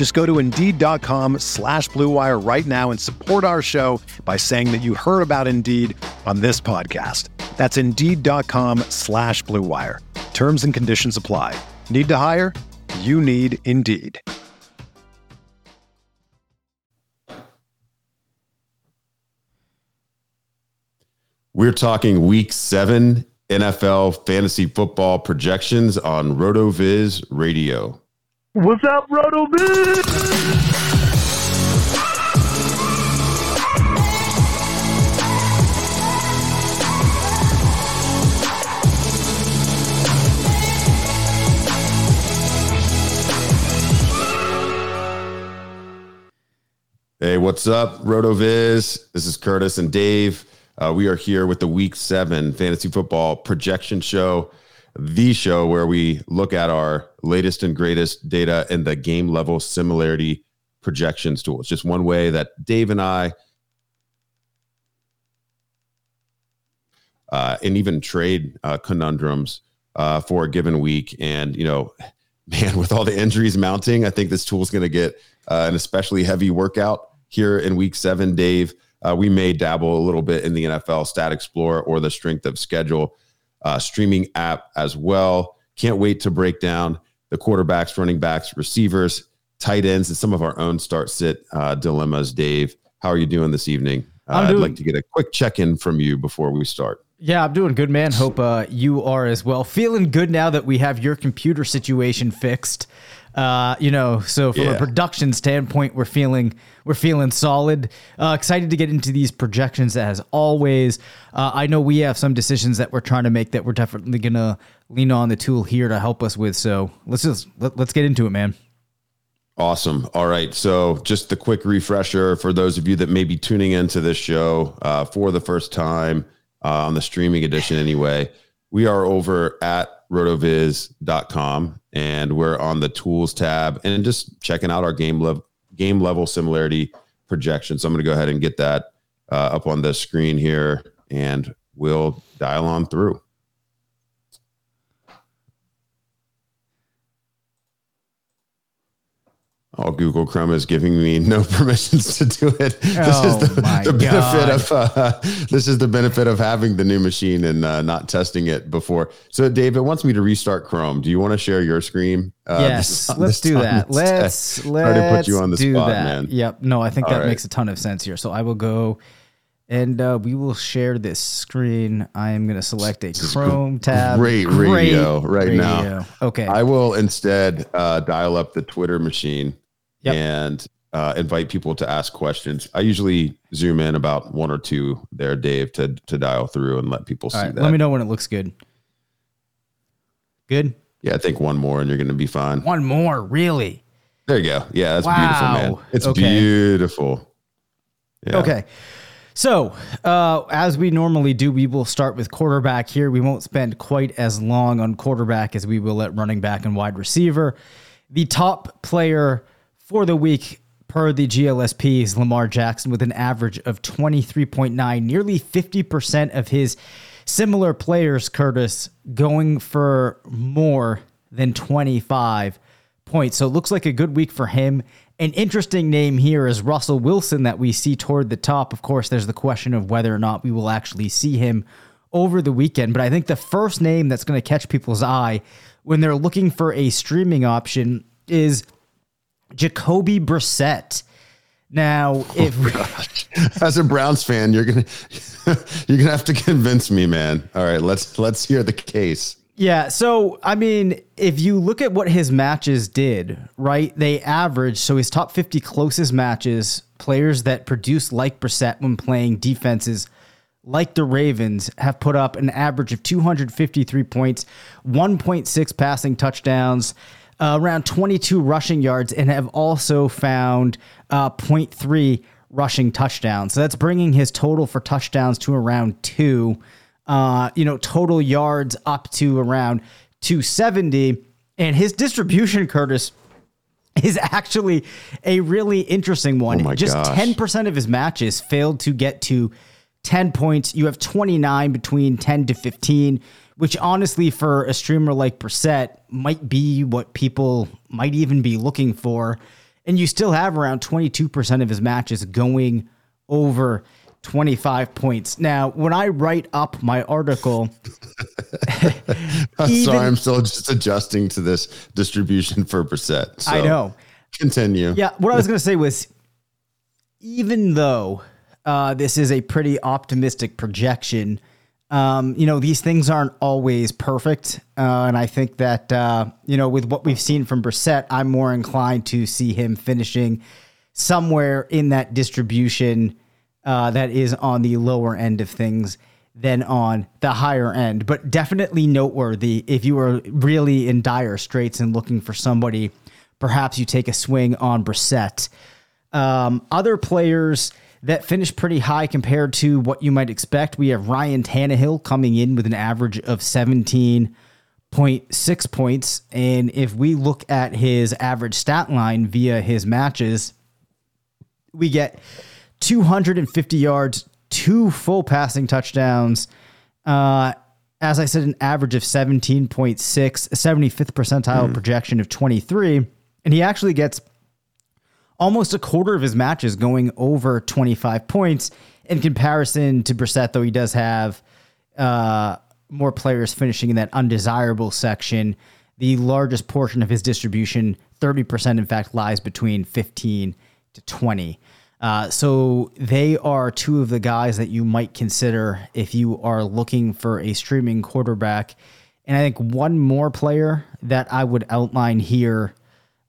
Just go to Indeed.com slash BlueWire right now and support our show by saying that you heard about Indeed on this podcast. That's Indeed.com slash BlueWire. Terms and conditions apply. Need to hire? You need Indeed. We're talking week seven NFL fantasy football projections on RotoViz Radio. What's up, Roto RotoViz? Hey, what's up, RotoViz? This is Curtis and Dave. Uh, we are here with the Week Seven Fantasy Football Projection Show, the show where we look at our latest and greatest data in the game level similarity projections tool. It's just one way that Dave and I, uh, and even trade uh, conundrums uh, for a given week. And you know, man, with all the injuries mounting, I think this tool is going to get uh, an especially heavy workout here in Week Seven, Dave. Uh, we may dabble a little bit in the NFL Stat Explorer or the Strength of Schedule uh, streaming app as well. Can't wait to break down the quarterbacks, running backs, receivers, tight ends, and some of our own start sit uh, dilemmas. Dave, how are you doing this evening? Uh, doing- I'd like to get a quick check in from you before we start. Yeah, I'm doing good, man. Hope uh, you are as well. Feeling good now that we have your computer situation fixed. Uh, you know, so from Yeah. a production standpoint, we're feeling we're feeling solid. Uh, excited to get into these projections as always. Uh, I know we have some decisions that we're trying to make that we're definitely gonna lean on the tool here to help us with. So let's just let, let's get into it, man. Awesome. All right. So, just the quick refresher for those of you that may be tuning into this show uh, for the first time uh, on the streaming edition, anyway, we are over at rotoviz.com and we're on the tools tab and just checking out our game level game level similarity projection. So, I'm going to go ahead and get that uh, up on the screen here and we'll dial on through. Oh, Google Chrome is giving me no permissions to do it. This Oh, is the, the benefit God. of uh, this is the benefit of having the new machine and uh, not testing it before. So, Dave, it wants me to restart Chrome. Do you want to share your screen? Uh, yes, this- let's this do that. Let's let's put you on the do spot, that. man. Yep. No, I think All that right. makes a ton of sense here. So I will go and uh, we will share this screen. I am going to select a Chrome tab. great radio right now. Okay. I will instead uh, dial up the Twitter machine Yep. and uh, invite people to ask questions. I usually zoom in about one or two there, Dave, to to dial through and let people see right. that. Let me know when it looks good. Good. Yeah, I think one more and you're going to be fine. One more, really? There you go. Yeah, that's beautiful, man. Wow. It's Okay. beautiful. Yeah. Okay. So, uh, as we normally do, we will start with quarterback here. We won't spend quite as long on quarterback as we will at running back and wide receiver. The top player for the week per the GLSP is Lamar Jackson with an average of 23.9, nearly 50% of his similar players, Curtis, going for more than 25 points. So it looks like a good week for him. An interesting name here is Russell Wilson that we see toward the top. Of course, there's the question of whether or not we will actually see him over the weekend. But I think the first name that's going to catch people's eye when they're looking for a streaming option is Jacoby Brissett. Now, oh if oh as a Browns fan, you're gonna you're gonna have to convince me, man. All right, let's let's hear the case. Yeah, so I mean, if you look at what his matches did, right? They averaged so his top 50 closest matches, players that produce like Brissett when playing defenses like the Ravens have put up an average of 253 points, 1.6 passing touchdowns, uh, around 22 rushing yards, and have also found uh, 0.3 rushing touchdowns. So that's bringing his total for touchdowns to around two. Uh, you know, total yards up to around 270. And his distribution, Curtis, is actually a really interesting one. Oh Just gosh. 10% of his matches failed to get to 10 points. You have 29 between 10 to 15, which honestly, for a streamer like Brissett, might be what people might even be looking for. And you still have around 22% of his matches going over 25 points. Now, when I write up my article, I'm Even- sorry, I'm still just adjusting to this distribution for Brissett. So I know. Continue. Yeah, what I was going to say was even though uh, this is a pretty optimistic projection, um, you know, these things aren't always perfect. Uh, and I think that, uh, you know, with what we've seen from Brissett, I'm more inclined to see him finishing somewhere in that distribution uh, that is on the lower end of things than on the higher end. But definitely noteworthy if you are really in dire straits and looking for somebody, perhaps you take a swing on Brissett. Um, other players that finished pretty high compared to what you might expect. We have Ryan Tannehill coming in with an average of 17.6 points. And if we look at his average stat line via his matches, we get 250 yards, two full passing touchdowns. Uh, as I said, an average of 17.6, 75th percentile projection of 23. And he actually gets almost a quarter of his matches going over 25 points in comparison to Brissett, though he does have uh, more players finishing in that undesirable section. The largest portion of his distribution, 30%, in fact, lies between 15 to 20. Uh, so they are two of the guys that you might consider if you are looking for a streaming quarterback. And I think one more player that I would outline here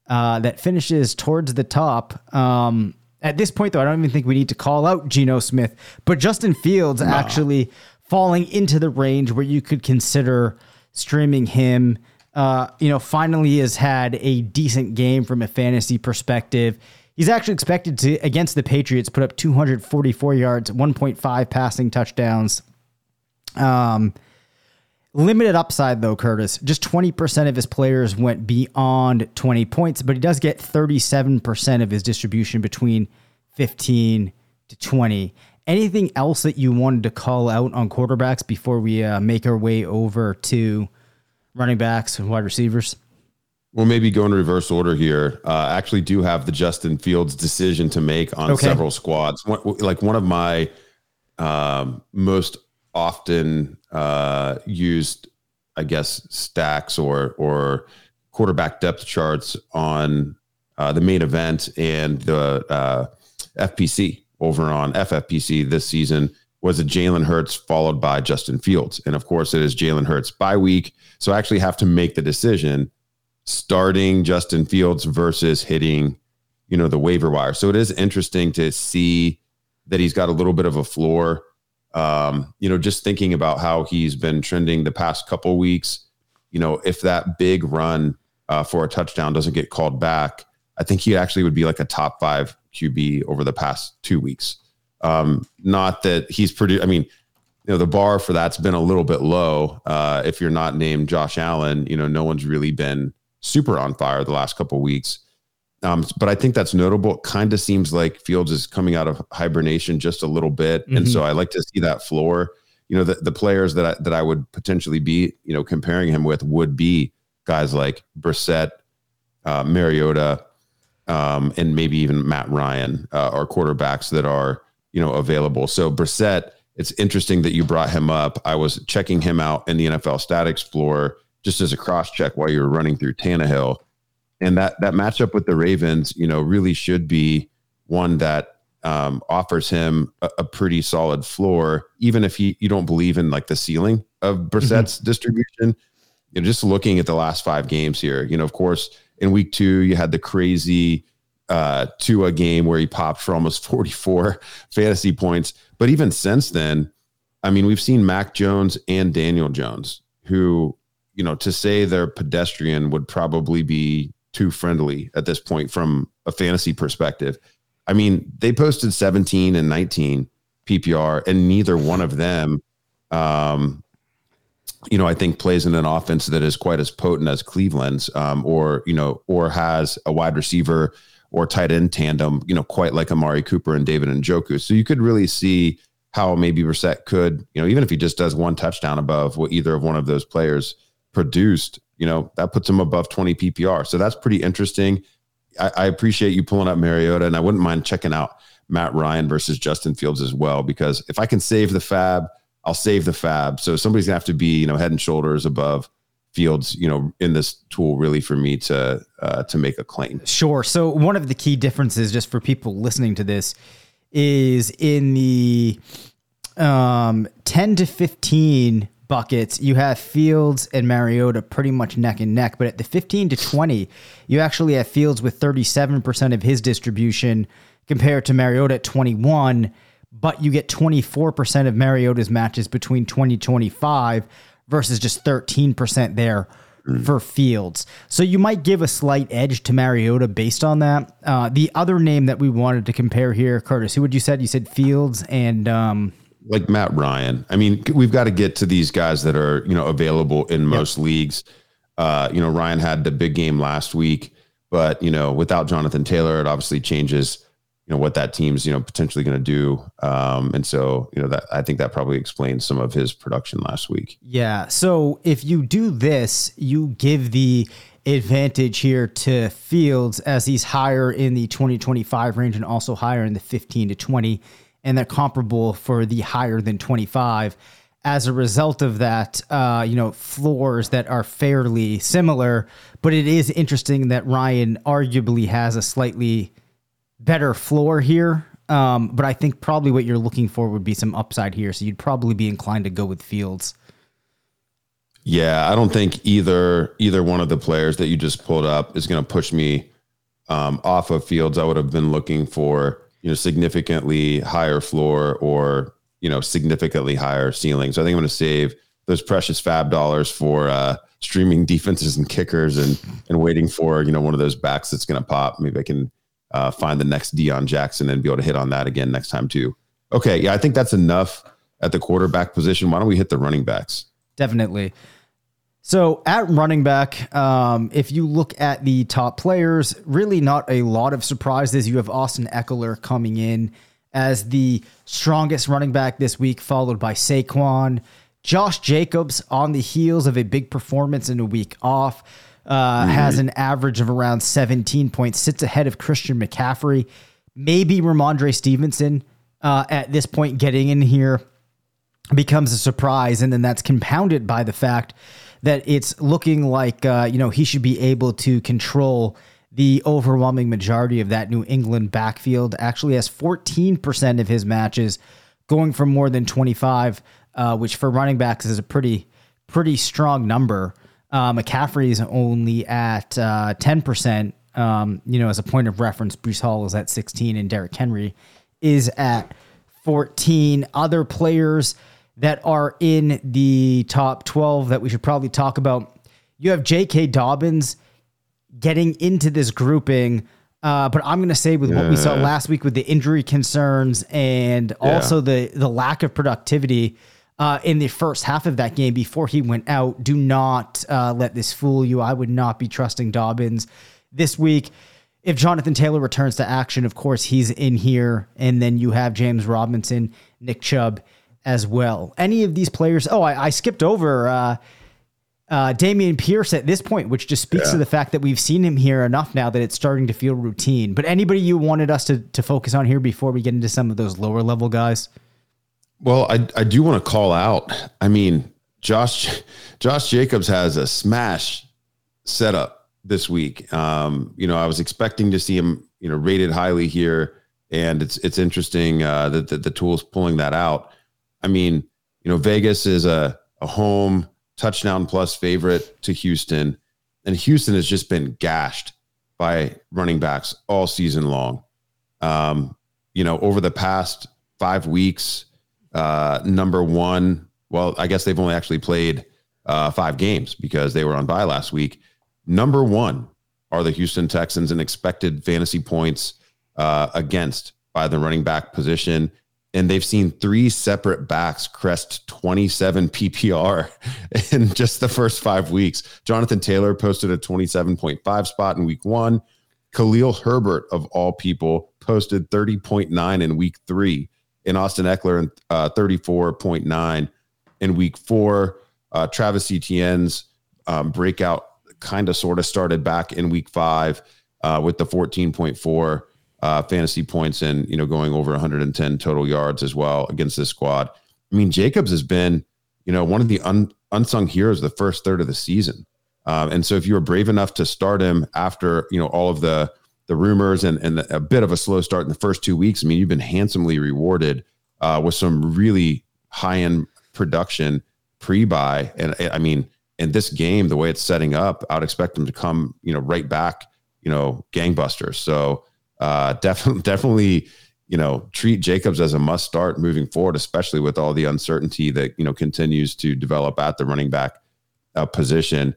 uh, that finishes towards the top. Um, at this point, though, I don't even think we need to call out Geno Smith, but Justin Fields actually falling into the range where you could consider streaming him. Uh, you know, finally has had a decent game from a fantasy perspective. He's actually expected to, against the Patriots, put up 244 yards, 1.5 passing touchdowns. Um, Limited upside though, Curtis. Just 20% of his players went beyond 20 points, but he does get 37% of his distribution between 15 to 20. Anything else that you wanted to call out on quarterbacks before we uh, make our way over to running backs and wide receivers? Well, maybe go in reverse order here. Uh, I actually do have the Justin Fields decision to make on Okay. several squads. One, like one of my um, most often uh, used, I guess, stacks or or quarterback depth charts on uh, the main event and the uh, FPC over on FFPC this season was a Jalen Hurts followed bye Justin Fields, and of course it is Jalen Hurts by week. So I actually have to make the decision starting Justin Fields versus hitting, you know, the waiver wire. So it is interesting to see that he's got a little bit of a floor. Um, you know, just thinking about how he's been trending the past couple weeks. You know, if that big run uh, for a touchdown doesn't get called back, I think he actually would be like a top five QB over the past two weeks. Um, not that he's pretty. I mean, you know, the bar for that's been a little bit low. Uh, if you're not named Josh Allen, you know, no one's really been super on fire the last couple weeks. Um, but I think that's notable. It kind of seems like Fields is coming out of hibernation just a little bit, and so I like to see that floor. You know, the, the players that I, that I would potentially be, you know, comparing him with would be guys like Brissett, uh, Mariota, um, and maybe even Matt Ryan uh, are quarterbacks that are you know available. So Brissett, it's interesting that you brought him up. I was checking him out in the NFL Stat Explorer just as a cross check while you were running through Tannehill, and that that matchup with the Ravens, you know, really should be one that um, offers him a, a, pretty solid floor, even if he you don't believe in like the ceiling of Brissett's mm-hmm. distribution. You know, just looking at the last five games here, you know, of course, in week two you had the crazy uh, to a game where he popped for almost 44 fantasy points, but even since then, I mean, we've seen Mac Jones and Daniel Jones, who you know, to say they're pedestrian would probably be too friendly at this point from a fantasy perspective. I mean, they posted 17 and 19 PPR, and neither one of them, um, you know, I think plays in an offense that is quite as potent as Cleveland's, um, or you know, or has a wide receiver or tight end tandem, you know, quite like Amari Cooper and David Njoku. So you could really see how maybe Brissett could, you know, even if he just does one touchdown above what either of one of those players produced, you know, that puts him above 20 PPR. So that's pretty interesting. I, I, appreciate you pulling up Mariota, and I wouldn't mind checking out Matt Ryan versus Justin Fields as well, because if I can save the FAAB, I'll save the FAAB. So somebody's gonna have to be, you know, head and shoulders above Fields, you know, in this tool really for me to uh, to make a claim. Sure. So one of the key differences, just for people listening to this, is in the um, 10 to 15 buckets, you have Fields and Mariota pretty much neck and neck. But at the 15 to 20, you actually have Fields with 37% of his distribution compared to Mariota at 21. But you get 24% of Mariota's matches between 2025 versus just 13% there mm. for Fields. So you might give a slight edge to Mariota based on that. Uh, the other name that we wanted to compare here, Curtis, who would you said? You said Fields and um, like Matt Ryan. I mean, we've got to get to these guys that are you know available in most yep. leagues. Uh, you know, Ryan had the big game last week, but you know, without Jonathan Taylor, it obviously changes you know what that team's you know potentially going to do. Um, and so you know that I think that probably explains some of his production last week. Yeah. So if you do this, you give the advantage here to Fields as he's higher in the 2025 range and also higher in the 15 to 20 and they're comparable for the higher than 25. As a result of that, uh, you know, floors that are fairly similar, but it is interesting that Ryan arguably has a slightly better floor here. Um, but I think probably what you're looking for would be some upside here. So you'd probably be inclined to go with Fields. Yeah, I don't think either either one of the players that you just pulled up is going to push me um, off of Fields. I would have been looking for you know significantly higher floor or you know significantly higher ceiling. So I think I'm going to save those precious FAAB dollars for uh, streaming defenses and kickers and and waiting for you know one of those backs that's going to pop. Maybe I can uh, find the next Deon Jackson and be able to hit on that again next time too. Okay, yeah, I think that's enough at the quarterback position. Why don't we hit the running backs? Definitely. So at running back, um, if you look at the top players, really not a lot of surprises. You have Austin Ekeler coming in as the strongest running back this week, followed by Saquon. Josh Jacobs on the heels of a big performance in a week off. Uh, mm-hmm. has an average of around 17 points, sits ahead of Christian McCaffrey, maybe Rhamondre Stevenson uh, at this point getting in here becomes a surprise. And then that's compounded by the fact that it's looking like uh, you know he should be able to control the overwhelming majority of that New England backfield. Actually, has 14% of his matches going for more than 25, uh, which for running backs is a pretty pretty strong number. Uh, McCaffrey is only at uh, 10%. Um, you know, as a point of reference, Breece Hall is at 16 and Derrick Henry is at 14. Other players that are in the top 12 that we should probably talk about. You have J.K. Dobbins getting into this grouping. Uh, but I'm going to say with what we saw last week with the injury concerns and yeah. also the the lack of productivity uh, in the first half of that game before he went out, do not uh, let this fool you. I would not be trusting Dobbins this week. If Jonathan Taylor returns to action, of course he's in here, and then you have James Robinson, Nick Chubb, as well. Any of these players? Oh, I, I skipped over uh, uh, Dameon Pierce at this point, which just speaks yeah. to the fact that we've seen him here enough now that it's starting to feel routine. But anybody you wanted us to to focus on here before we get into some of those lower level guys? Well, I I do want to call out. I mean, Josh Josh Jacobs has a smash setup this week. Um, you know, I was expecting to see him, you know, rated highly here and it's it's interesting uh, that the, the tool's pulling that out. I mean, you know, Vegas is a a home touchdown plus favorite to Houston, and Houston has just been gashed by running backs all season long. Um, you know, over the past five weeks, uh, number one, well, I guess they've only actually played uh, five games because they were on bye last week. Number one are the Houston Texans in expected fantasy points uh, against by the running back position. And they've seen three separate backs crest 27 PPR in just the first five weeks. Jonathan Taylor posted a 27.5 spot in week one. Khalil Herbert, of all people, posted 30.9 in week three. In Austin Ekeler, uh, 34.9 in week four. Uh, Travis Etienne's um, breakout kind of sort of started back in week five uh, with the 14.4 uh, fantasy points and you know going over 110 total yards as well against this squad. I mean, Jacobs has been you know one of the un, unsung heroes the first third of the season, um, and so if you were brave enough to start him after you know all of the the rumors and and a bit of a slow start in the first two weeks, I mean, you've been handsomely rewarded uh, with some really high end production pre bye, and I mean. In this game, the way it's setting up, I'd expect him to come, you know, right back, you know, gangbusters. So uh, definitely, definitely, you know, treat Jacobs as a must start moving forward, especially with all the uncertainty that you know continues to develop at the running back uh, position.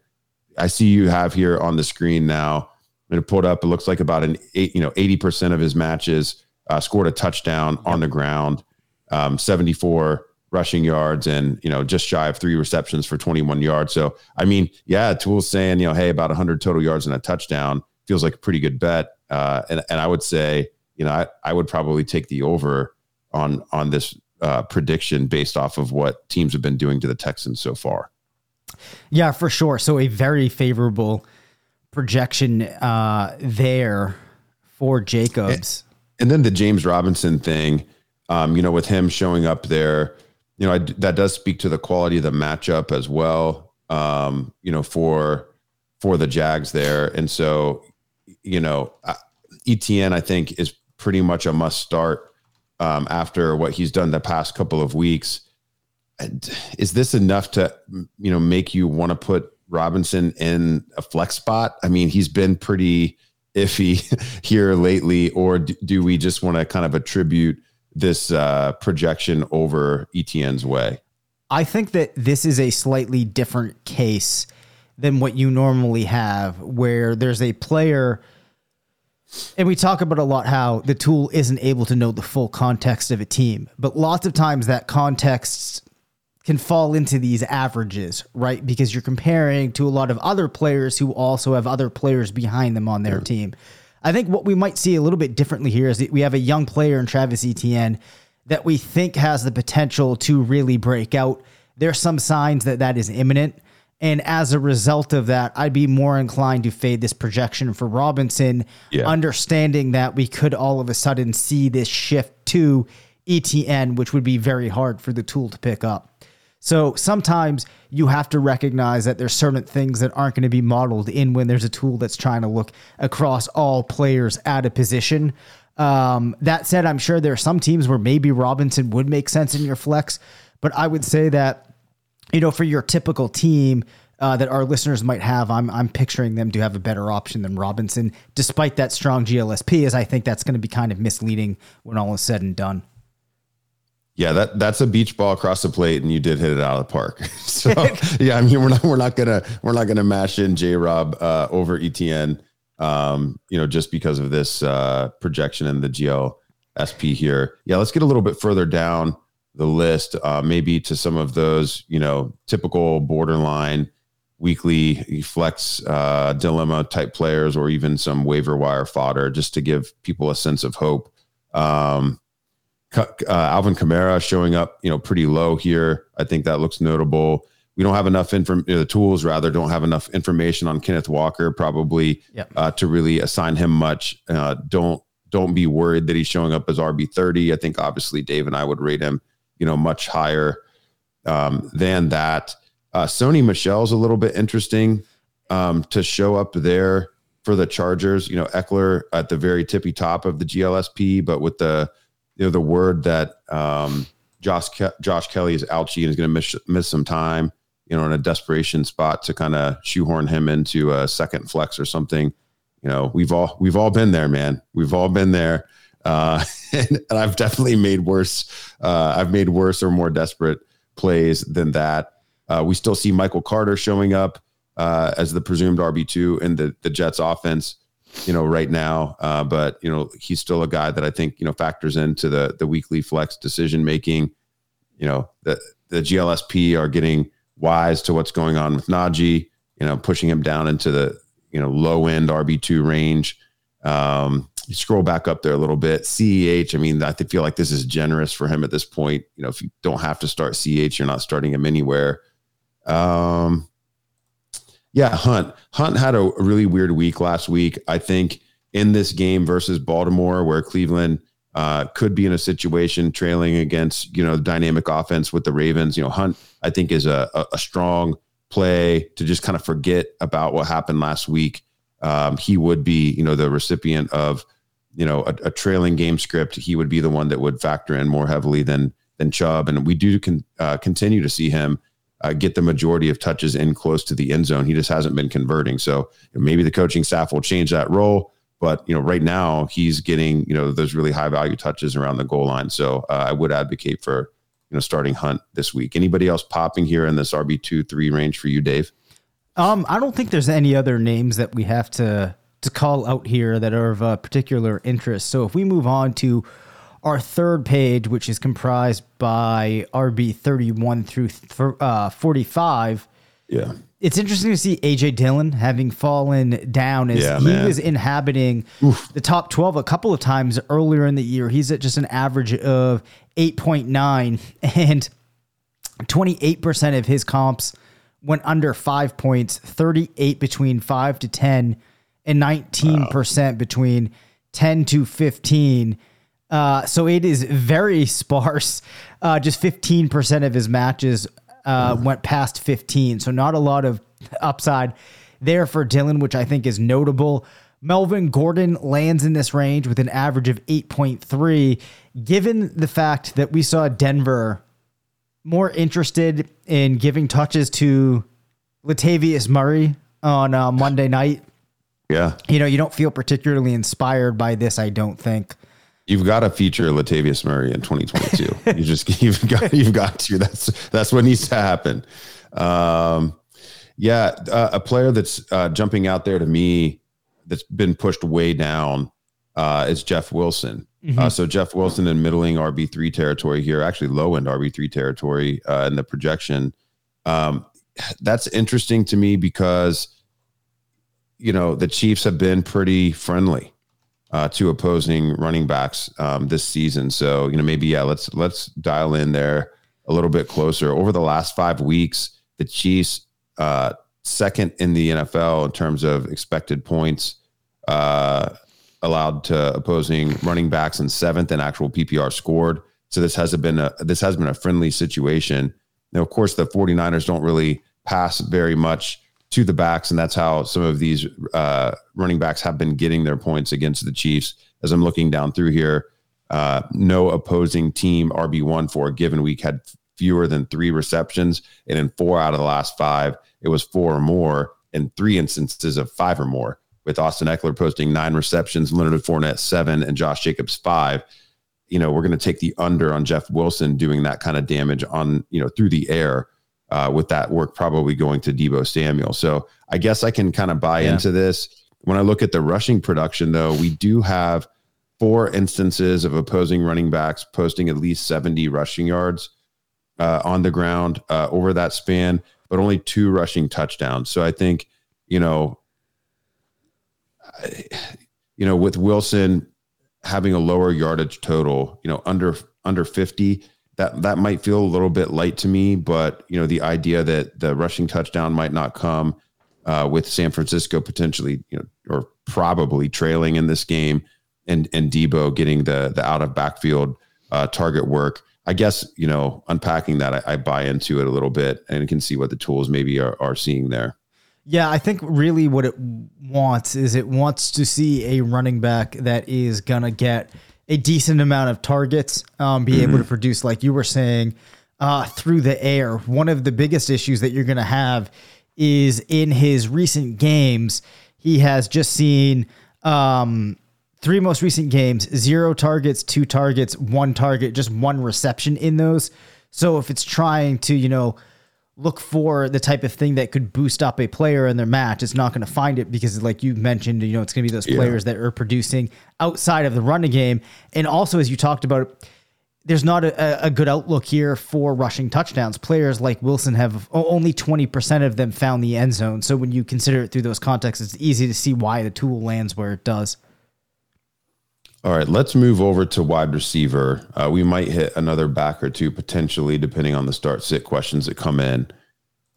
I see you have here on the screen now. I'm going to pull it up. It looks like about an eight, you know, 80% of his matches uh, scored a touchdown on the ground, um, 74 rushing yards, and you know, just shy of three receptions for 21 yards. So, I mean, yeah, Tool's saying, you know, hey, about 100 total yards and a touchdown feels like a pretty good bet. Uh, and and I would say, you know, I, I would probably take the over on on this uh, prediction based off of what teams have been doing to the Texans so far. Yeah, for sure. So a very favorable projection uh, there for Jacobs. And, and, then the James Robinson thing, um, you know, with him showing up there, you know, I, that does speak to the quality of the matchup as well. Um, you know, for for the Jags there, and so you know, ETN, I think, is pretty much a must start um, after what he's done the past couple of weeks. And is this enough to, you know, make you want to put Robinson in a flex spot? I mean, he's been pretty iffy here lately, or do we just want to kind of attribute this uh, projection over ETN's way? I think that this is a slightly different case than what you normally have, where there's a player – and we talk about a lot how the tool isn't able to know the full context of a team, but lots of times that context can fall into these averages, right? Because you're comparing to a lot of other players who also have other players behind them on their team. I think what we might see a little bit differently here is that we have a young player in Travis Etienne that we think has the potential to really break out. There's some signs that that is imminent. And as a result of that, I'd be more inclined to fade this projection for Robinson, yeah. understanding that we could all of a sudden see this shift to ETN, which would be very hard for the tool to pick up. So sometimes you have to recognize that there's certain things that aren't going to be modeled in when there's a tool that's trying to look across all players at a position. Um, that said, I'm sure there are some teams where maybe Robinson would make sense in your flex, but I would say that you know, for your typical team uh, that our listeners might have, I'm I'm picturing them to have a better option than Robinson, despite that strong GLSP. As I think that's going to be kind of misleading when all is said and done. Yeah, that that's a beach ball across the plate, and you did hit it out of the park. so yeah, I mean we're not we're not gonna we're not gonna mash in J Rob uh, over ETN, um, you know, just because of this uh, projection in the GLSP here. Yeah, let's get a little bit further down the list, uh, maybe to some of those, you know, typical borderline weekly flex uh, dilemma type players, or even some waiver wire fodder, just to give people a sense of hope. Um, uh, Alvin Kamara showing up, you know, pretty low here. I think that looks notable. We don't have enough inform. You know, the tools rather don't have enough information on Kenneth Walker, probably yep. uh, to really assign him much. Uh, don't don't be worried that he's showing up as RB thirty. I think obviously Dave and I would rate him you know, much higher um, than that. Uh, Sony Michel's a little bit interesting um, to show up there for the Chargers. You know, Ekeler at the very tippy top of the GLSP, but with the you know the word that um, Josh Ke- Josh Kelley is ouchy and is going to miss miss some time. You know, in a desperation spot to kind of shoehorn him into a second flex or something. You know, we've all we've all been there, man. We've all been there, uh, and, and, I've definitely made worse. Uh, I've made worse or more desperate plays than that. Uh, we still see Michael Carter showing up uh, as the presumed RB two in the the Jets offense. You know, right now, uh, but you know he's still a guy that I think you know factors into the the weekly flex decision making. You know, the the GLSP are getting wise to what's going on with Najee. You know, pushing him down into the you know low end RB two range. Um, you scroll back up there a little bit. CEH, I mean, I feel like this is generous for him at this point. You know, if you don't have to start CH, you're not starting him anywhere. Um, yeah, Hunt. Hunt had a really weird week last week. I think in this game versus Baltimore, where Cleveland uh, could be in a situation trailing against you know dynamic offense with the Ravens. You know, Hunt I think is a, a strong play to just kind of forget about what happened last week. Um, he would be you know the recipient of you know a, a, trailing game script. He would be the one that would factor in more heavily than than Chubb, and we do con- uh, continue to see him uh, get the majority of touches in close to the end zone. He just hasn't been converting. So maybe the coaching staff will change that role. But you know, right now he's getting you know those really high value touches around the goal line. So uh, I would advocate for you know starting Hunt this week. Anybody else popping here in this RB two three range for you, Dave? Um, I don't think there's any other names that we have to to call out here that are of a particular interest. So if we move on to our third page, which is comprised by RB 31 through uh, 45. Yeah. It's interesting to see AJ Dillon having fallen down as yeah, he man. was inhabiting Oof. the top 12 a couple of times earlier in the year. He's at just an average of 8.9 and 28% of his comps went under five points, 38 between five to 10, and 19% wow. between 10 to 15. Uh, so it is very sparse. Uh, just 15% of his matches uh, went past 15. So not a lot of upside there for Dillon, which I think is notable. Melvin Gordon lands in this range with an average of 8.3. Given the fact that we saw Denver more interested in giving touches to Latavius Murray on uh, Monday night. Yeah. You know, you don't feel particularly inspired by this, I don't think. You've got to feature Latavius Murray in 2022. you just you've got you've got to. That's that's what needs to happen. Um, yeah, uh, a player that's uh, jumping out there to me that's been pushed way down uh, is Jeff Wilson. Mm-hmm. Uh, so Jeff Wilson in middling RB three territory here, actually low end RB three territory uh, in the projection. Um, that's interesting to me because you know the Chiefs have been pretty friendly uh, to opposing running backs um, this season. So you know maybe yeah, let's let's dial in there a little bit closer. Over the last five weeks, the Chiefs uh, second in the NFL in terms of expected points uh, allowed to opposing running backs, and seventh in actual PPR scored. So this has been a this has been a friendly situation. Now, of course, the 49ers don't really pass very much to the backs, and that's how some of these uh, running backs have been getting their points against the Chiefs. As I'm looking down through here, uh, no opposing team RB one for a given week had fewer than three receptions, and in four out of the last five, it was four or more. In three instances of five or more, with Austin Ekeler posting nine receptions, Leonard Fournette seven, and Josh Jacobs five. You know, we're going to take the under on Jeff Wilson doing that kind of damage on you know through the air uh, with that work probably going to Deebo Samuel. So I guess I can kind of buy yeah. into this. When I look at the rushing production, though, we do have four instances of opposing running backs posting at least 70 rushing yards uh, on the ground uh, over that span, but only two rushing touchdowns. So I think, you know, you know, with Wilson having a lower yardage total, you know, under under 50, that that might feel a little bit light to me, but you know the idea that the rushing touchdown might not come uh, with San Francisco potentially, you know, or probably trailing in this game, and and Deebo getting the the out of backfield uh, target work. I guess you know unpacking that, I, I, buy into it a little bit and can see what the tools maybe are, are seeing there. Yeah, I think really what it wants is it wants to see a running back that is gonna get a decent amount of targets, um, be able to produce, like you were saying, uh, through the air. One of the biggest issues that you're gonna have is in his recent games, he has just seen um, three most recent games zero targets, two targets, one target, just one reception in those. So if it's trying to, you know, look for the type of thing that could boost up a player in their match, it's not going to find it because, like you mentioned, you know, it's going to be those players that are producing outside of the running game. And also, as you talked about, there's not a, a good outlook here for rushing touchdowns. Players like Wilson have only 20% of them found the end zone. So when you consider it through those contexts, it's easy to see why the tool lands where it does. All right, let's move over to wide receiver. Uh, we might hit another back or two potentially, depending on the start sit questions that come in.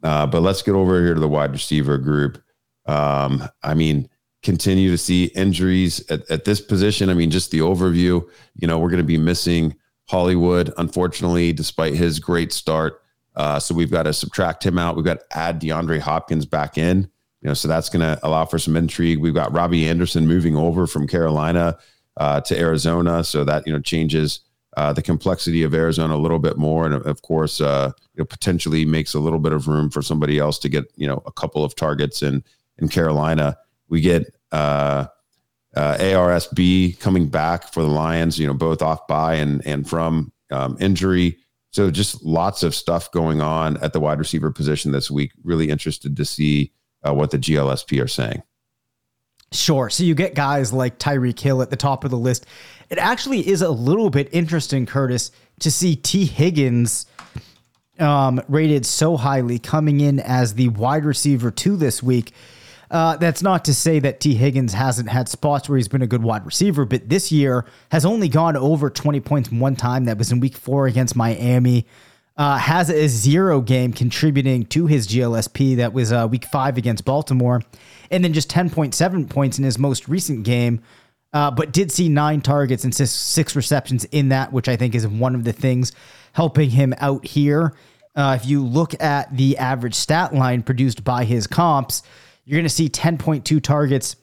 Uh, but let's get over here to the wide receiver group. Um, I mean, continue to see injuries at, at this position. I mean, just the overview. You know, we're going to be missing Hollywood, unfortunately, despite his great start. Uh, so we've got to subtract him out. We've got to add DeAndre Hopkins back in. You know, so that's going to allow for some intrigue. We've got Robbie Anderson moving over from Carolina uh, to Arizona, so that you know changes uh, the complexity of Arizona a little bit more, and of course, uh, you know, potentially makes a little bit of room for somebody else to get you know a couple of targets in in Carolina. We get uh, uh, ARSB coming back for the Lions, you know, both off bye and and from um, injury. So just lots of stuff going on at the wide receiver position this week. Really interested to see uh, what the GLSP are saying. Sure. So you get guys like Tyreek Hill at the top of the list. It actually is a little bit interesting, Curtis, to see Tee Higgins um, rated so highly coming in as the wide receiver two this week. Uh, that's not to say that Tee Higgins hasn't had spots where he's been a good wide receiver, but this year has only gone over 20 points one time. That was in week four against Miami. Uh, has a zero game contributing to his GLSP. That was uh, week five against Baltimore. And then just 10.7 points in his most recent game, uh, but did see nine targets and six, receptions in that, which I think is one of the things helping him out here. Uh, if you look at the average stat line produced by his comps, you're going to see 10.2 targets,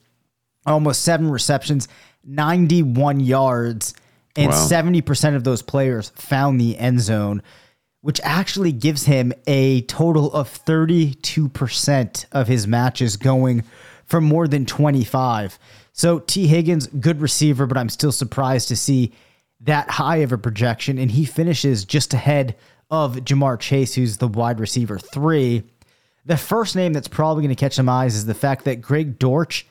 almost seven receptions, 91 yards, and Wow. 70% of those players found the end zone, which actually gives him a total of 32% of his matches going for more than 25. So Tee Higgins, good receiver, but I'm still surprised to see that high of a projection. And he finishes just ahead of Ja'Marr Chase, who's the wide receiver three. The first name that's probably going to catch some eyes is the fact that Greg Dortch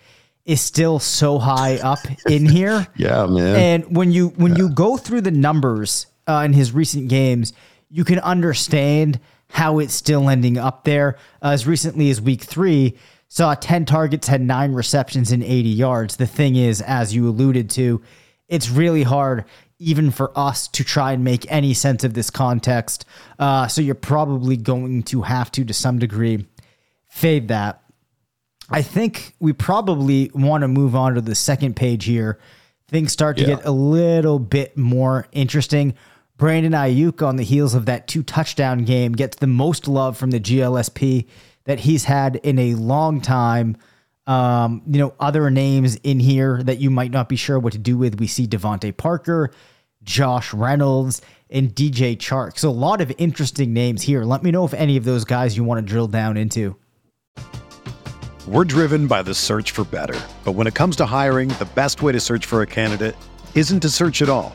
is still so high up in here. Yeah, man. And when you when you go through the numbers uh, in his recent games, you can understand how it's still ending up there. Uh, as recently as week three, saw ten targets, had nine receptions and eighty yards. The thing is, as you alluded to, it's really hard even for us to try and make any sense of this context. Uh, so you're probably going to have to, to some degree, fade that. I think we probably want to move on to the second page here. Things start to Yeah. get a little bit more interesting. Brandon Aiyuk, on the heels of that two touchdown game, gets the most love from the GLSP that he's had in a long time. Um, you know, other names in here that you might not be sure what to do with. We see DeVante Parker, Josh Reynolds, and DJ Chark. So a lot of interesting names here. Let me know if any of those guys you want to drill down into. We're driven by the search for better. But when it comes to hiring, the best way to search for a candidate isn't to search at all.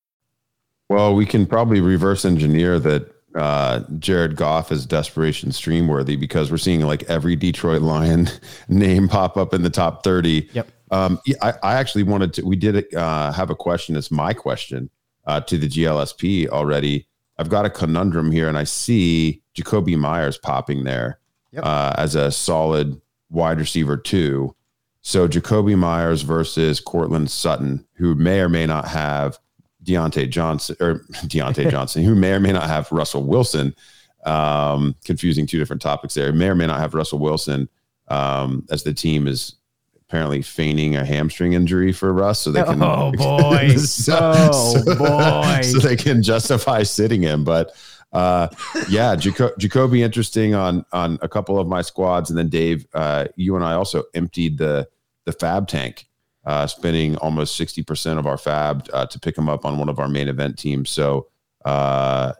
Well, we can probably reverse engineer that uh, Jared Goff is desperation stream worthy because we're seeing like every Detroit Lion name pop up in the top 30. Yep. Um, I, I actually wanted to, we did uh, have a question. It's my question uh, to the GLSP already. I've got a conundrum here and I see Jakobi Myers popping there Yep. uh, as a solid wide receiver too. So Jakobi Myers versus Courtland Sutton, who may or may not have Diontae Johnson or Diontae Johnson, who may or may not have Russell Wilson. Um, confusing two different topics there. May or may not have Russell Wilson um, as the team is apparently feigning a hamstring injury for Russ, so they can. Oh, boy. Oh, boy. So they can justify sitting him, but. Uh, yeah, Jaco- Jakobi interesting on on a couple of my squads, and then Dave, uh, you and I also emptied the the FAAB tank uh, spending almost 60% of our FAAB uh, to pick him up on one of our main event teams. So, uh,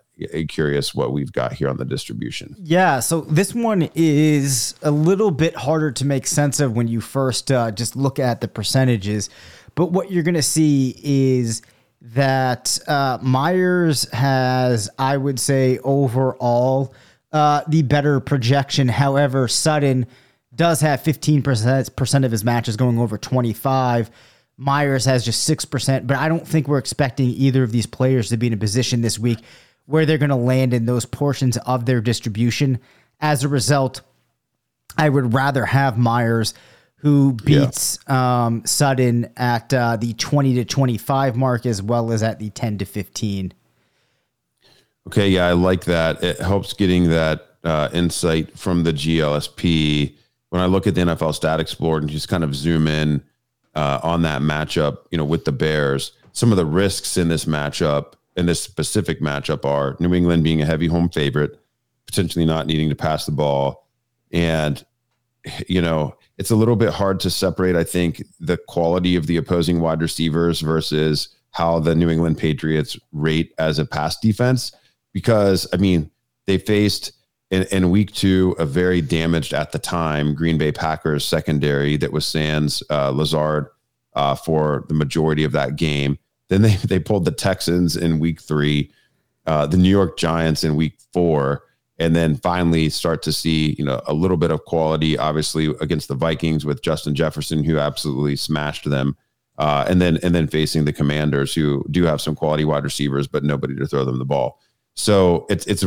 curious what we've got here on the distribution. Yeah, so this one is a little bit harder to make sense of when you first uh, just look at the percentages. But what you're going to see is that uh, Myers has, I would say, overall uh, the better projection. However, Sutton does have 15% of his matches going over 25. Myers has just 6%, but I don't think we're expecting either of these players to be in a position this week where they're going to land in those portions of their distribution. As a result, I would rather have Myers, who beats um, Sutton at uh, the 20 to 25 mark as well as at the 10 to 15. Okay, yeah, I like that. It helps getting that uh, insight from the GLSP. When I look at the NFL Stat Explorer and just kind of zoom in uh, on that matchup, you know, with the Bears, some of the risks in this matchup, in this specific matchup, are New England being a heavy home favorite, potentially not needing to pass the ball, and you know, it's a little bit hard to separate. I think the quality of the opposing wide receivers versus how the New England Patriots rate as a pass defense because I mean they faced in, in week two a very damaged at the time Green Bay Packers secondary that was Sans uh, Lazard uh, for the majority of that game. Then they they pulled the Texans in week three, uh, the New York Giants in week four, and then finally start to see you know a little bit of quality, obviously against the Vikings with Justin Jefferson who absolutely smashed them. Uh, and then and then facing the Commanders, who do have some quality wide receivers, but nobody to throw them the ball. So it's it's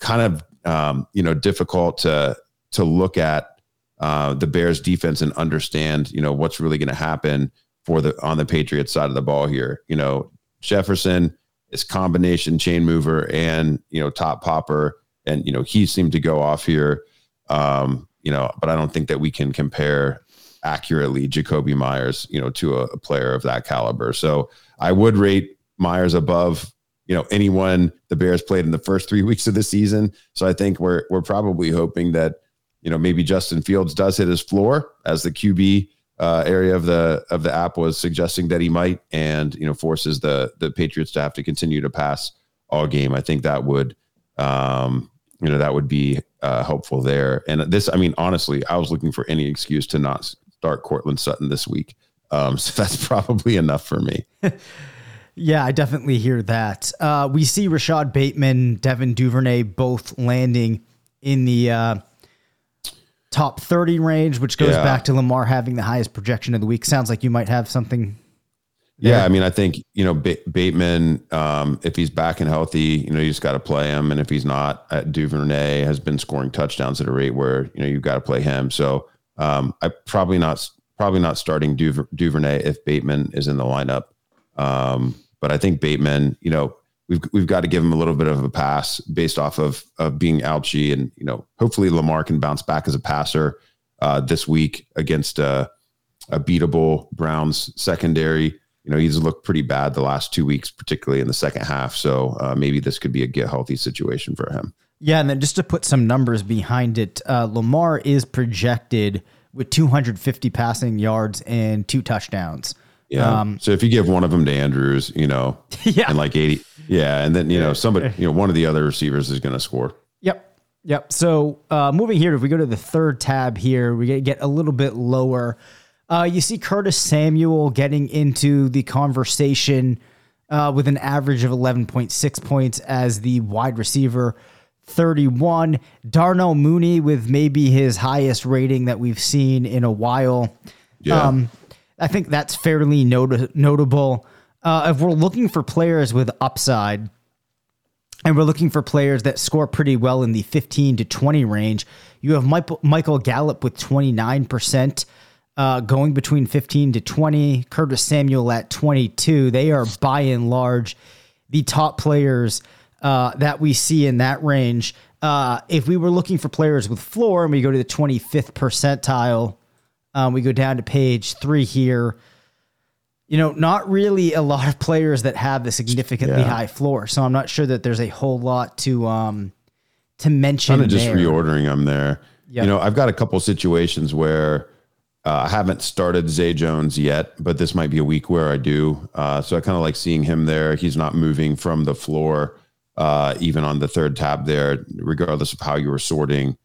kind of um, you know difficult to to look at uh, the Bears defense and understand you know what's really going to happen for the on the Patriots side of the ball here. You know Jefferson is combination chain mover and you know top popper, and you know he seemed to go off here. Um, you know, but I don't think that we can compare accurately Jakobi Myers, you know, to a, a player of that caliber. So I would rate Myers above you know anyone the Bears played in the first three weeks of the season. So I think we're we're probably hoping that you know maybe Justin Fields does hit his floor as the QB uh, area of the of the app was suggesting that he might, and you know forces the the Patriots to have to continue to pass all game. I think that would um, you know that would be uh, helpful there. And this, I mean, honestly, I was looking for any excuse to not start Courtland Sutton this week. Um, so that's probably enough for me. Yeah, I definitely hear that. Uh, we see Rashad Bateman, Devin Duvernay both landing in the uh, top 30 range, which goes Yeah. back to Lamar having the highest projection of the week. Sounds like you might have something. Yeah, I mean, I think you know ba- Bateman. Um, if he's back and healthy, you know, you just got to play him, and if he's not, uh, Duvernay has been scoring touchdowns at a rate where you know you've got to play him. So um, I probably not probably not starting Duver- Duvernay if Bateman is in the lineup. Um, but I think Bateman, you know, we've we've got to give him a little bit of a pass based off of of being ouchy, and you know, hopefully Lamar can bounce back as a passer uh, this week against a, a beatable Browns secondary. You know, he's looked pretty bad the last two weeks, particularly in the second half. So uh, maybe this could be a get healthy situation for him. Yeah, and then just to put some numbers behind it, uh, Lamar is projected with 250 passing yards and two touchdowns. Yeah. Um, so if you give one of them to Andrews, you know, yeah, and like 80, yeah, and then you know somebody, you know, one of the other receivers is going to score. Yep. Yep. So uh, moving here, if we go to the third tab here, we get a little bit lower. Uh, you see Curtis Samuel getting into the conversation uh, with an average of 11.6 points as the wide receiver 31. Darnell Mooney with maybe his highest rating that we've seen in a while. Yeah. Um, I think that's fairly not- notable. Uh, if we're looking for players with upside, and we're looking for players that score pretty well in the 15 to 20 range, you have Michael, Gallup with 29%. Uh, going between 15 to 20, Curtis Samuel at 22. They are by and large the top players uh, that we see in that range. Uh, if we were looking for players with floor and we go to the 25th percentile, um, we go down to page three here. You know, not really a lot of players that have the significantly yeah. high floor. So I'm not sure that there's a whole lot to um, to mention. Kind of just reordering them there. Yep. You know, I've got a couple situations where uh, I haven't started Zay Jones yet, but this might be a week where I do. Uh, so I kind of like seeing him there. He's not moving from the floor uh, even on the third tab there, regardless of how you were sorting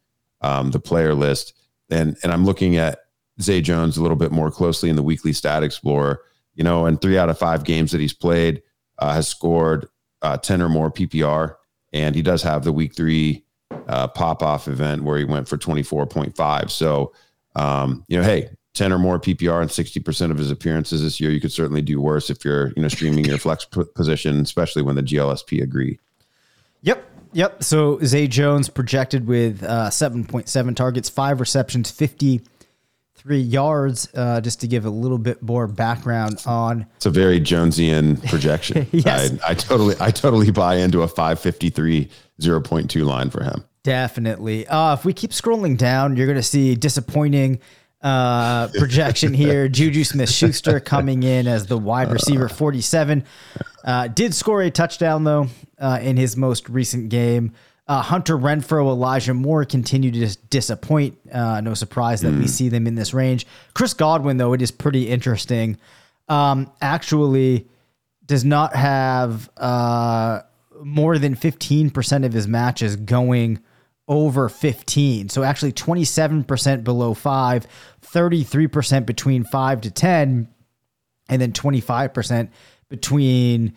um, the player list. And and I'm looking at Zay Jones a little bit more closely in the weekly stat explorer. You know, in three out of five games that he's played, uh, has scored uh, ten or more PPR, and he does have the week three uh, pop off event where he went for 24.5. So, um, you know, hey, 10 or more PPR and 60% of his appearances this year, you could certainly do worse if you're, you know, streaming your flex position, especially when the GLSP agree. Yep. Yep. So Zay Jones projected with uh, 7.7 targets, five receptions, 53 yards. Uh, just to give a little bit more background on. It's a very Jonesian projection. yes. I, I, totally, I totally buy into a 553 0.2 line for him. Definitely. Uh, if we keep scrolling down, you're going to see disappointing uh, projection here. Juju Smith Schuster coming in as the wide receiver 47. Uh, did score a touchdown, though, uh, in his most recent game. Uh, Hunter Renfrow, Elijah Moore continue to disappoint. Uh, no surprise that mm. we see them in this range. Chris Godwin, though, it is pretty interesting. Um, actually, does not have uh, more than 15% of his matches going over 15. So actually 27% below 5, 33% between 5 to 10, and then 25% between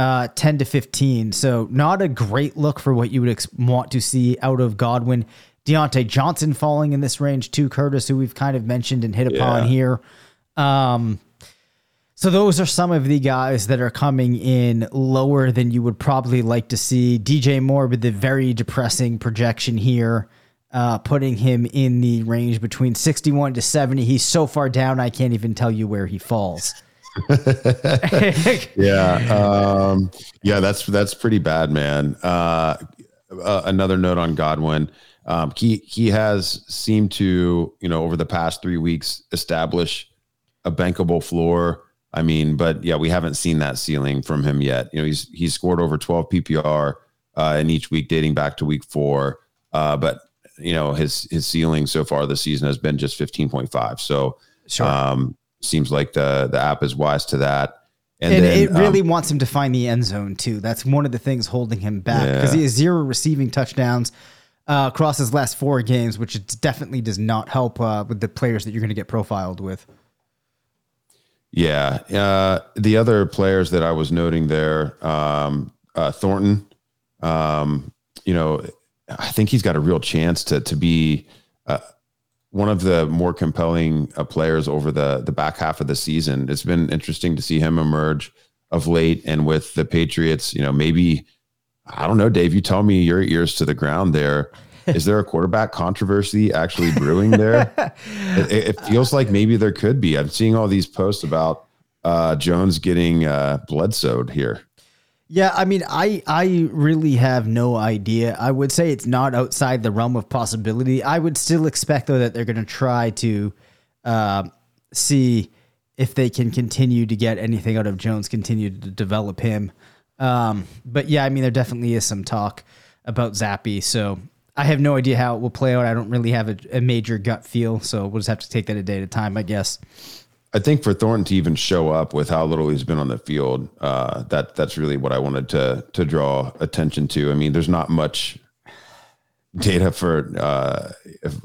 uh, 10 to 15. So not a great look for what you would ex- want to see out of Godwin. Diontae Johnson falling in this range too, Curtis, who we've kind of mentioned and hit upon yeah. here. Um, so those are some of the guys that are coming in lower than you would probably like to see. DJ Moore with the very depressing projection here, uh, putting him in the range between 61 to 70. He's so far down, I can't even tell you where he falls. yeah, um, yeah, that's that's pretty bad, man. Uh, uh, another note on Godwin. Um, he he has seemed to, you know, over the past three weeks, establish a bankable floor I mean, but yeah, we haven't seen that ceiling from him yet. You know, he's he's scored over 12 PPR uh, in each week dating back to week four. Uh, but you know, his his ceiling so far this season has been just 15.5. So sure. um, seems like the the app is wise to that. And, and then, it really um, wants him to find the end zone too. That's one of the things holding him back because yeah. he has zero receiving touchdowns uh, across his last four games, which definitely does not help uh, with the players that you're going to get profiled with. Yeah. Uh, the other players that I was noting there, um, uh, Thornton, um, you know, I think he's got a real chance to to be uh, one of the more compelling uh, players over the the back half of the season. It's been interesting to see him emerge of late, and with the Patriots, you know, maybe I don't know, Dave. You tell me your ears to the ground there. Is there a quarterback controversy actually brewing there? it, it, feels like maybe there could be. I'm seeing all these posts about uh, Jones getting uh, Bledsoe here. Yeah, I mean, I I really have no idea. I would say it's not outside the realm of possibility. I would still expect though that they're going to try to uh, see if they can continue to get anything out of Jones, continue to develop him. Um, but yeah, I mean, there definitely is some talk about Zappe, So I have no idea how it will play out. I don't really have a, a major gut feel, so we'll just have to take that a day at a time, I guess. I think for Thornton to even show up with how little he's been on the field, uh, that that's really what I wanted to to draw attention to. I mean, there's not much data for uh,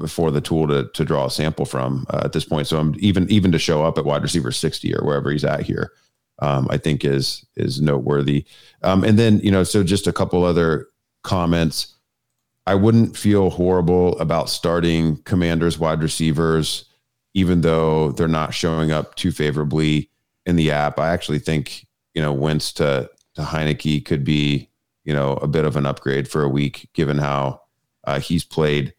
for the tool to to draw a sample from uh, at this point. So I'm even even to show up at wide receiver 60 or wherever he's at here, um, I think is is noteworthy. Um, and then you know, so just a couple other comments. I wouldn't feel horrible about starting Commanders wide receivers even though they're not showing up too favorably in the app. I actually think, you know, Wentz to, to Heinicke could be, you know, a bit of an upgrade for a week, given how uh, he's played.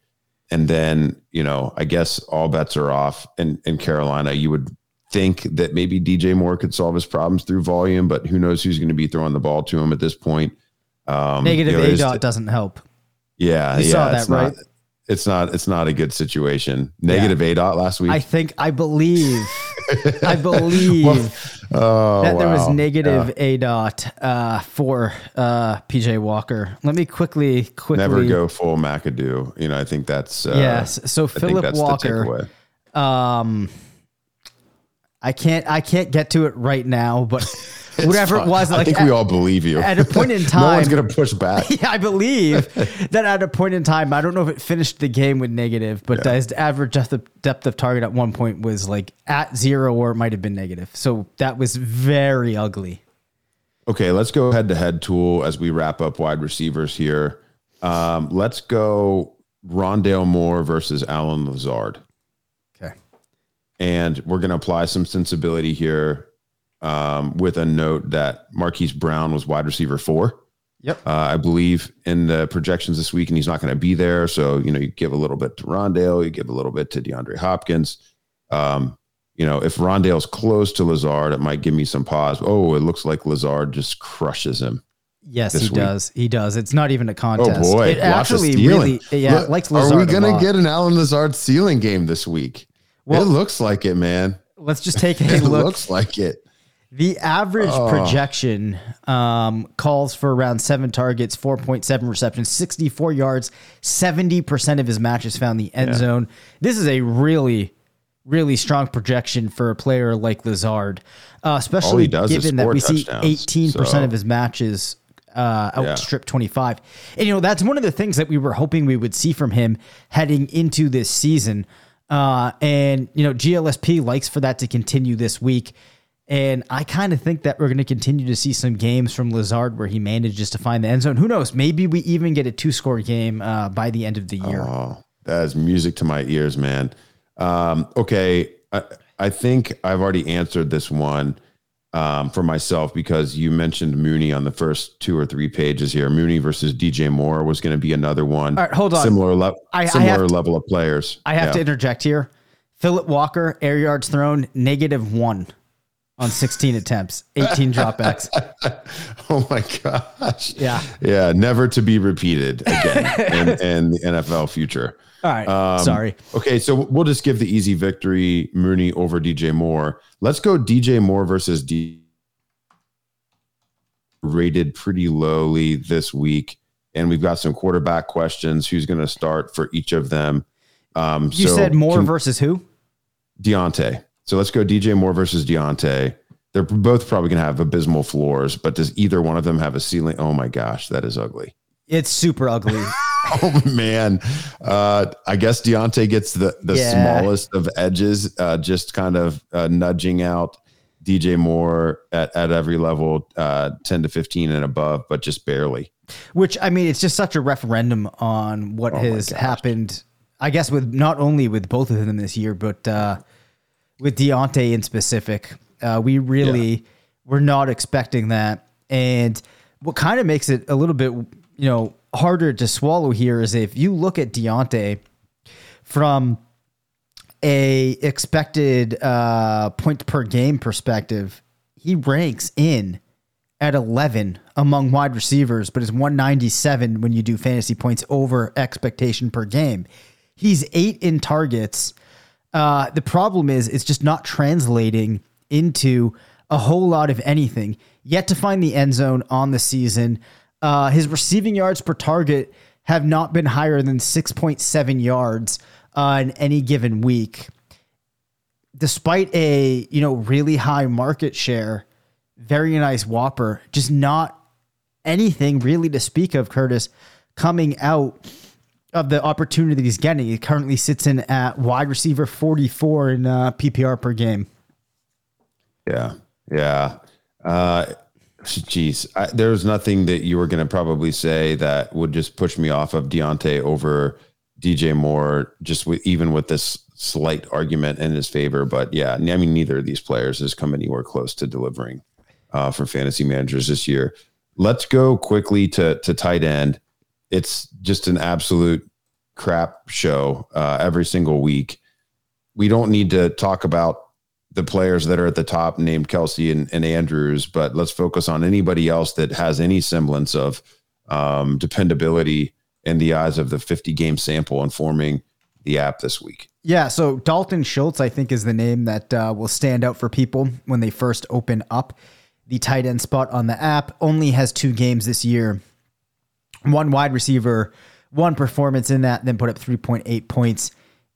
And then, you know, I guess all bets are off in, in Carolina. You would think that maybe DJ Moore could solve his problems through volume, but who knows who's going to be throwing the ball to him at this point. Um, Negative you know, aDOT doesn't help. Yeah, you yeah, saw that, right? Not, it's not it's not a good situation. Negative yeah. aDOT last week. I think I believe I believe well, oh, that there was negative aDOT uh, for uh, PJ Walker. Let me quickly quickly never go full McAdoo. You know, I think that's uh, yes. So Philip Walker. Um, I can't I can't get to it right now, but whatever it was. Like, I think at, we all believe you. At a point in time, no one's gonna push back. Yeah, I believe that at a point in time, I don't know if it finished the game with negative, but yeah. his average depth of, depth of target at one point was like at zero, or it might have been negative. So that was very ugly. Okay, let's go head to head tool as we wrap up wide receivers here. Um, let's go Rondale Moore versus Allen Lazard. Okay. And we're going to apply some sensibility here um, with a note that Marquise Brown was wide receiver four. Yep. Uh, I believe in the projections this week, and he's not going to be there. So, you know, you give a little bit to Rondale, you give a little bit to DeAndre Hopkins. Um, you know, if Rondale's close to Lazard, it might give me some pause. Oh, it looks like Lazard just crushes him. Yes, he week. does. He does. It's not even a contest. Oh boy, it actually really, yeah, Look, likes Lazard. Are we going to get an Allen Lazard ceiling game this week? Well, it looks like it, man. Let's just take a look. it look. looks like it. The average oh. projection um, calls for around seven targets, 4.7 receptions, 64 yards, 70% of his matches found the end yeah. zone. This is a really, really strong projection for a player like Lazard, uh, especially given that we see 18% so. of his matches uh, outstrip yeah. 25. And, you know, that's one of the things that we were hoping we would see from him heading into this season. Uh, and, you know, GLSP likes for that to continue this week. And I kind of think that we're going to continue to see some games from Lazard where he manages to find the end zone. Who knows? Maybe we even get a two score game uh, by the end of the year. Oh, that is music to my ears, man. Um, okay. I, I, think I've already answered this one um, for myself because you mentioned Mooney on the first two or three pages here. Mooney versus DJ Moore was going to be another one. All right, hold on. Similar, le- I, similar I level of players. I have yeah. to interject here. Philip Walker, air yards thrown, negative one on 16 attempts, 18 dropbacks. oh my gosh. Yeah. Yeah. Never to be repeated again in, in, the NFL future. All right. Um, Sorry. Okay. So we'll just give the easy victory Mooney over DJ Moore. Let's go DJ Moore versus D. Rated pretty lowly this week. And we've got some quarterback questions. Who's going to start for each of them? Um, you so said Moore can, versus who? Diontae. So let's go DJ Moore versus Diontae. They're both probably going to have abysmal floors, but does either one of them have a ceiling? Oh my gosh, that is ugly. It's super ugly. oh man, uh, I guess Diontae gets the the yeah. smallest of edges, uh, just kind of uh, nudging out DJ Moore at, at every level, uh, ten to fifteen and above, but just barely. Which I mean, it's just such a referendum on what oh has happened. I guess with not only with both of them this year, but uh, with Diontae in specific. Uh, we really yeah. were not expecting that. And what kind of makes it a little bit, you know, harder to swallow here is if you look at Diontae from a expected uh, point per game perspective, he ranks in at 11 among wide receivers, but is 197 when you do fantasy points over expectation per game. He's eight in targets. Uh, the problem is it's just not translating into a whole lot of anything. Yet to find the end zone on the season. Uh, his receiving yards per target have not been higher than 6.7 yards uh, in any given week. Despite a you know really high market share, very nice WOPR, just not anything really to speak of. Curtis coming out of the opportunity that he's getting. He currently sits in at wide receiver 44 in uh, PPR per game. Yeah, yeah. Uh, Jeez, there's nothing that you were going to probably say that would just push me off of Diontae over DJ Moore, just with, even with this slight argument in his favor. But yeah, I mean, neither of these players has come anywhere close to delivering uh, for fantasy managers this year. Let's go quickly to to tight end. It's just an absolute crap show uh, every single week. We don't need to talk about the players that are at the top named Kelce and, and Andrews, but let's focus on anybody else that has any semblance of um, dependability in the eyes of the 50 game sample informing the app this week. Yeah, so Dalton Schultz, I think, is the name that uh, will stand out for people when they first open up the tight end spot on the app. Only has two games this year, one wide receiver, one performance in that, then put up 3.8 points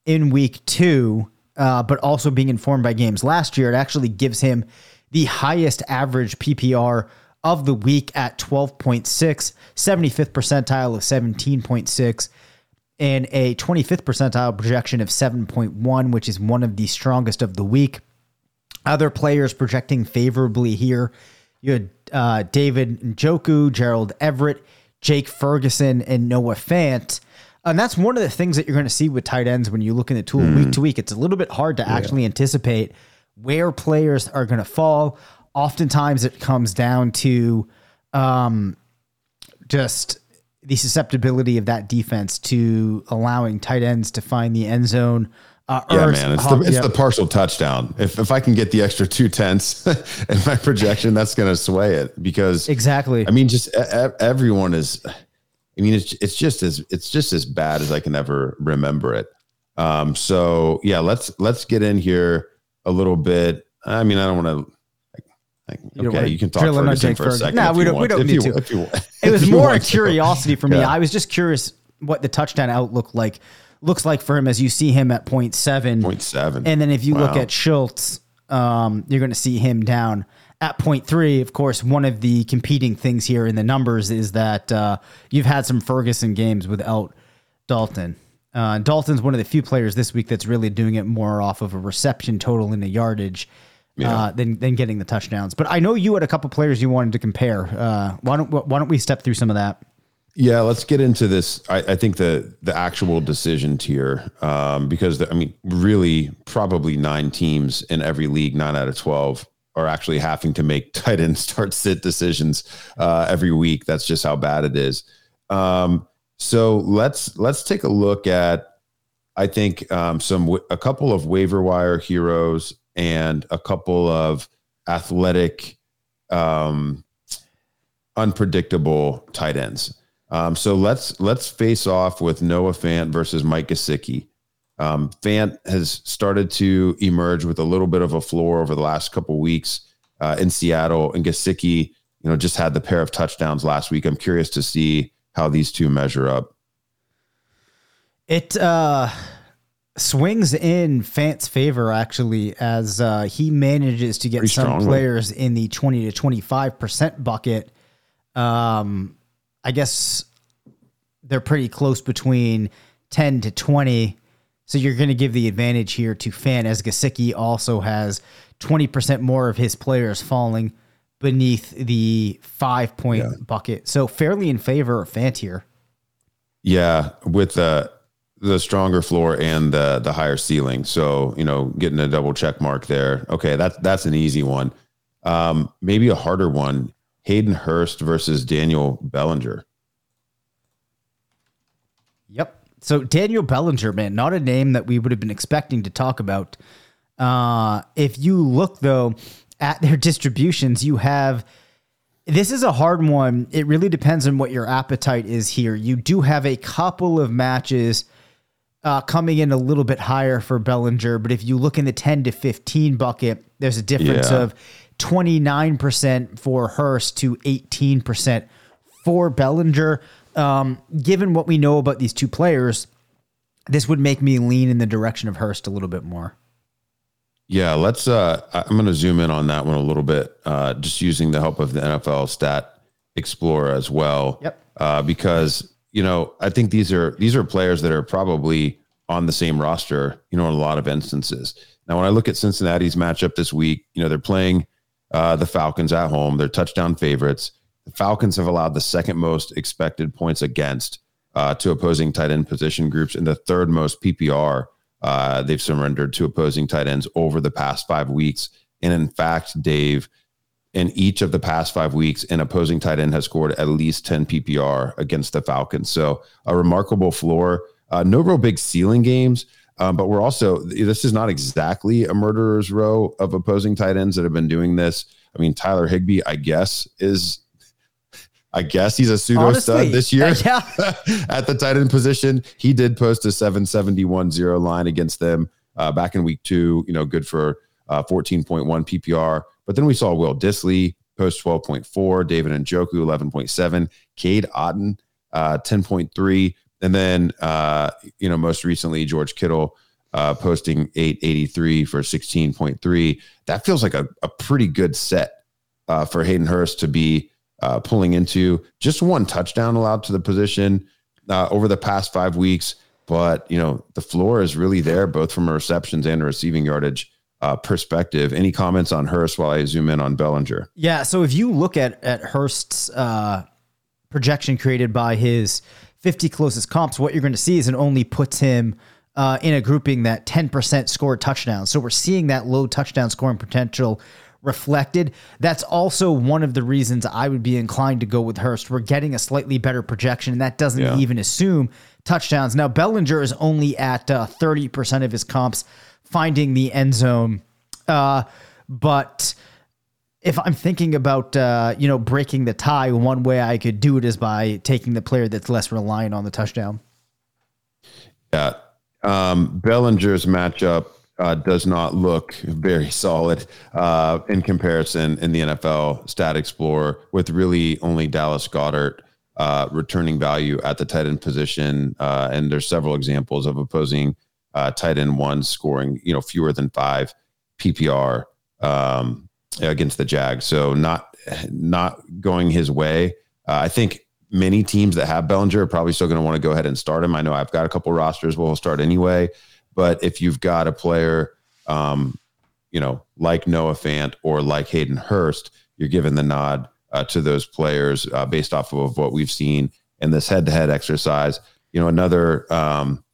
in week two uh, but also being informed by games last year, it actually gives him the highest average PPR of the week at 12.6, 75th percentile of 17.6, and a 25th percentile projection of 7.1, which is one of the strongest of the week. Other players projecting favorably here. You had uh, David Njoku, Gerald Everett, Jake Ferguson, and Noah Fant. And that's one of the things that you're going to see with tight ends when you look in the tool mm. week to week. It's a little bit hard to yeah. actually anticipate where players are going to fall. Oftentimes, it comes down to um, just the susceptibility of that defense to allowing tight ends to find the end zone. Uh, yeah, man, it's, the, it's the partial touchdown. If, if I can get the extra two tenths in my projection, that's going to sway it because exactly. I mean, just everyone is I mean, it's it's just as it's just as bad as I can ever remember it. Um, so yeah, let's let's get in here a little bit. I mean, I don't want to. You okay, you can talk Ferguson for a second. No, we don't. We don't need you, to. it was more a curiosity for me. Yeah. I was just curious what the touchdown outlook like looks like for him as you see him at 0.7. 0.7. And then if you wow. look at Schultz, um, you're going to see him down at point three, of course, one of the competing things here in the numbers is that uh, you've had some Ferguson games without Dalton. Uh, Dalton's one of the few players this week that's really doing it more off of a reception total in the yardage yeah. uh, than than getting the touchdowns. But I know you had a couple players you wanted to compare. Uh, why don't why don't we step through some of that? Yeah, let's get into this. I, I think the the actual decision tier, um, because the, I mean, really, probably nine teams in every league, nine out of twelve are actually having to make tight end start sit decisions uh, every week. That's just how bad it is. Um, so let's let's take a look at I think um, some a couple of waiver wire heroes and a couple of athletic, um, unpredictable tight ends. Um, so let's let's face off with Noah Fant versus Mike Gesicki. Um, Fant has started to emerge with a little bit of a floor over the last couple weeks uh, in Seattle, and Gesicki, you know, just had the pair of touchdowns last week. I'm curious to see how these two measure up. It uh, swings in Fant's favor actually, as uh, he manages to get Pretty some strongly. players in the 20 to 25 percent bucket. Um, I guess they're pretty close between 10 to 20 so you're going to give the advantage here to Fant as Gesicki also has 20% more of his players falling beneath the five point yeah. bucket. So fairly in favor of Fant here. Yeah, with the the stronger floor and the the higher ceiling. So, you know, getting a double check mark there. Okay, that's that's an easy one. Um, maybe a harder one. Hayden Hurst versus Daniel Bellinger. Yep. So Daniel Bellinger, man, not a name that we would have been expecting to talk about. Uh, if you look though at their distributions, you have This is a hard one. It really depends on what your appetite is here. You do have a couple of matches uh, coming in a little bit higher for Bellinger, but if you look in the 10 to 15 bucket, there's a difference Yeah. of 29% for Hurst to 18% for Bellinger. Um, given what we know about these two players, this would make me lean in the direction of Hurst a little bit more. Yeah, let's. Uh, I'm going to zoom in on that one a little bit, uh, just using the help of the NFL Stat Explorer as well. Yep. Uh, because you know, I think these are these are players that are probably on the same roster. You know, in a lot of instances. Now, when I look at Cincinnati's matchup this week, you know, they're playing uh, the Falcons at home. They're touchdown favorites. The Falcons have allowed the second most expected points against uh, to opposing tight end position groups and the third most PPR uh, they've surrendered to opposing tight ends over the past five weeks. And in fact, Dave, in each of the past five weeks, an opposing tight end has scored at least 10 PPR against the Falcons. So a remarkable floor. Uh, no real big ceiling games, um, but we're also, this is not exactly a murderer's row of opposing tight ends that have been doing this. I mean, Tyler Higbee, I guess, is. I guess he's a pseudo Honestly, stud this year yeah. at the tight end position. He did post a 771 0 line against them uh, back in week two, you know, good for uh, 14.1 PPR. But then we saw Will Dissly post 12.4, David Njoku 11.7, Cade Otton uh, 10.3. And then, uh, you know, most recently, George Kittle uh, posting 883 for 16.3. That feels like a, a pretty good set uh, for Hayden Hurst to be uh, pulling into. Just one touchdown allowed to the position uh, over the past five weeks. But, you know, the floor is really there, both from a receptions and a receiving yardage uh, perspective. Any comments on Hurst while I zoom in on Bellinger? Yeah. So if you look at at Hurst's uh, projection created by his 50 closest comps, what you're going to see is it only puts him uh, in a grouping that 10% scored touchdowns. So we're seeing that low touchdown scoring potential reflected. That's also one of the reasons I would be inclined to go with Hurst. We're getting a slightly better projection, and that doesn't Yeah. even assume touchdowns. Now Bellinger is only at uh, 30% of his comps finding the end zone, uh, but if I'm thinking about uh, you know breaking the tie, one way I could do it is by taking the player that's less reliant on the touchdown. Yeah. Um, Bellinger's matchup uh, does not look very solid uh, in comparison in the NFL Stat Explorer with really only Dallas Goedert uh, returning value at the tight end position. Uh, and there's several examples of opposing uh, tight end ones scoring, you know, fewer than five PPR um, against the Jags. So not not going his way. Uh, I think many teams that have Bellinger are probably still going to want to go ahead and start him. I know I've got a couple rosters where he'll start anyway, but if you've got a player, um, you know, like Noah Fant or like Hayden Hurst, you're giving the nod uh, to those players uh, based off of what we've seen in this head-to-head exercise. You know, another um,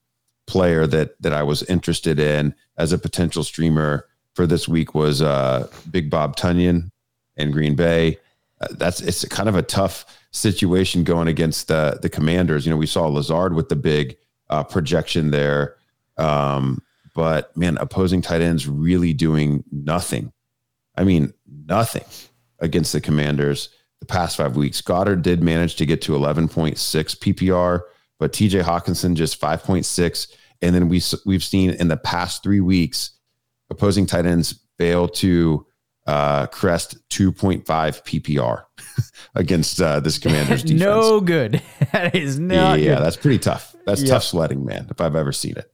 player that that I was interested in as a potential streamer for this week was uh, Big Bob Tonyan and Green Bay. Uh, that's it's kind of a tough situation going against the the Commanders. You know, we saw Lazard with the big uh, projection there, um, but man, opposing tight ends really doing nothing. I mean, nothing against the Commanders the past five weeks. Goedert did manage to get to 11.6 PPR, but TJ Hockenson just 5.6. And then we we've seen in the past three weeks, opposing tight ends fail to uh, crest 2.5 PPR against uh, this Commanders defense. no good. that is not yeah, good. that's pretty tough. That's Yep. tough sledding, man. If I've ever seen it.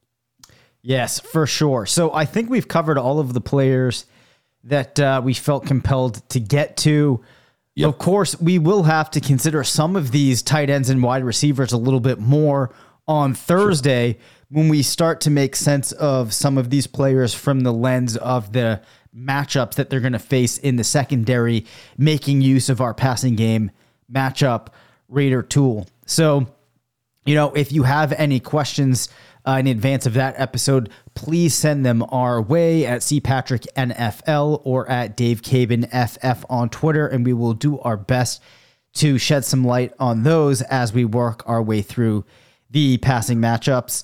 Yes, for sure. So I think we've covered all of the players that uh, we felt compelled to get to. Yep. Of course, we will have to consider some of these tight ends and wide receivers a little bit more on Thursday when we start to make sense of some of these players from the lens of the matchups that they're going to face in the secondary, making use of our passing game matchup Raider tool. So, you know, if you have any questions uh, in advance of that episode, please send them our way at cpatricknfl or at Dave Cabin FF on Twitter, and we will do our best to shed some light on those as we work our way through the passing matchups.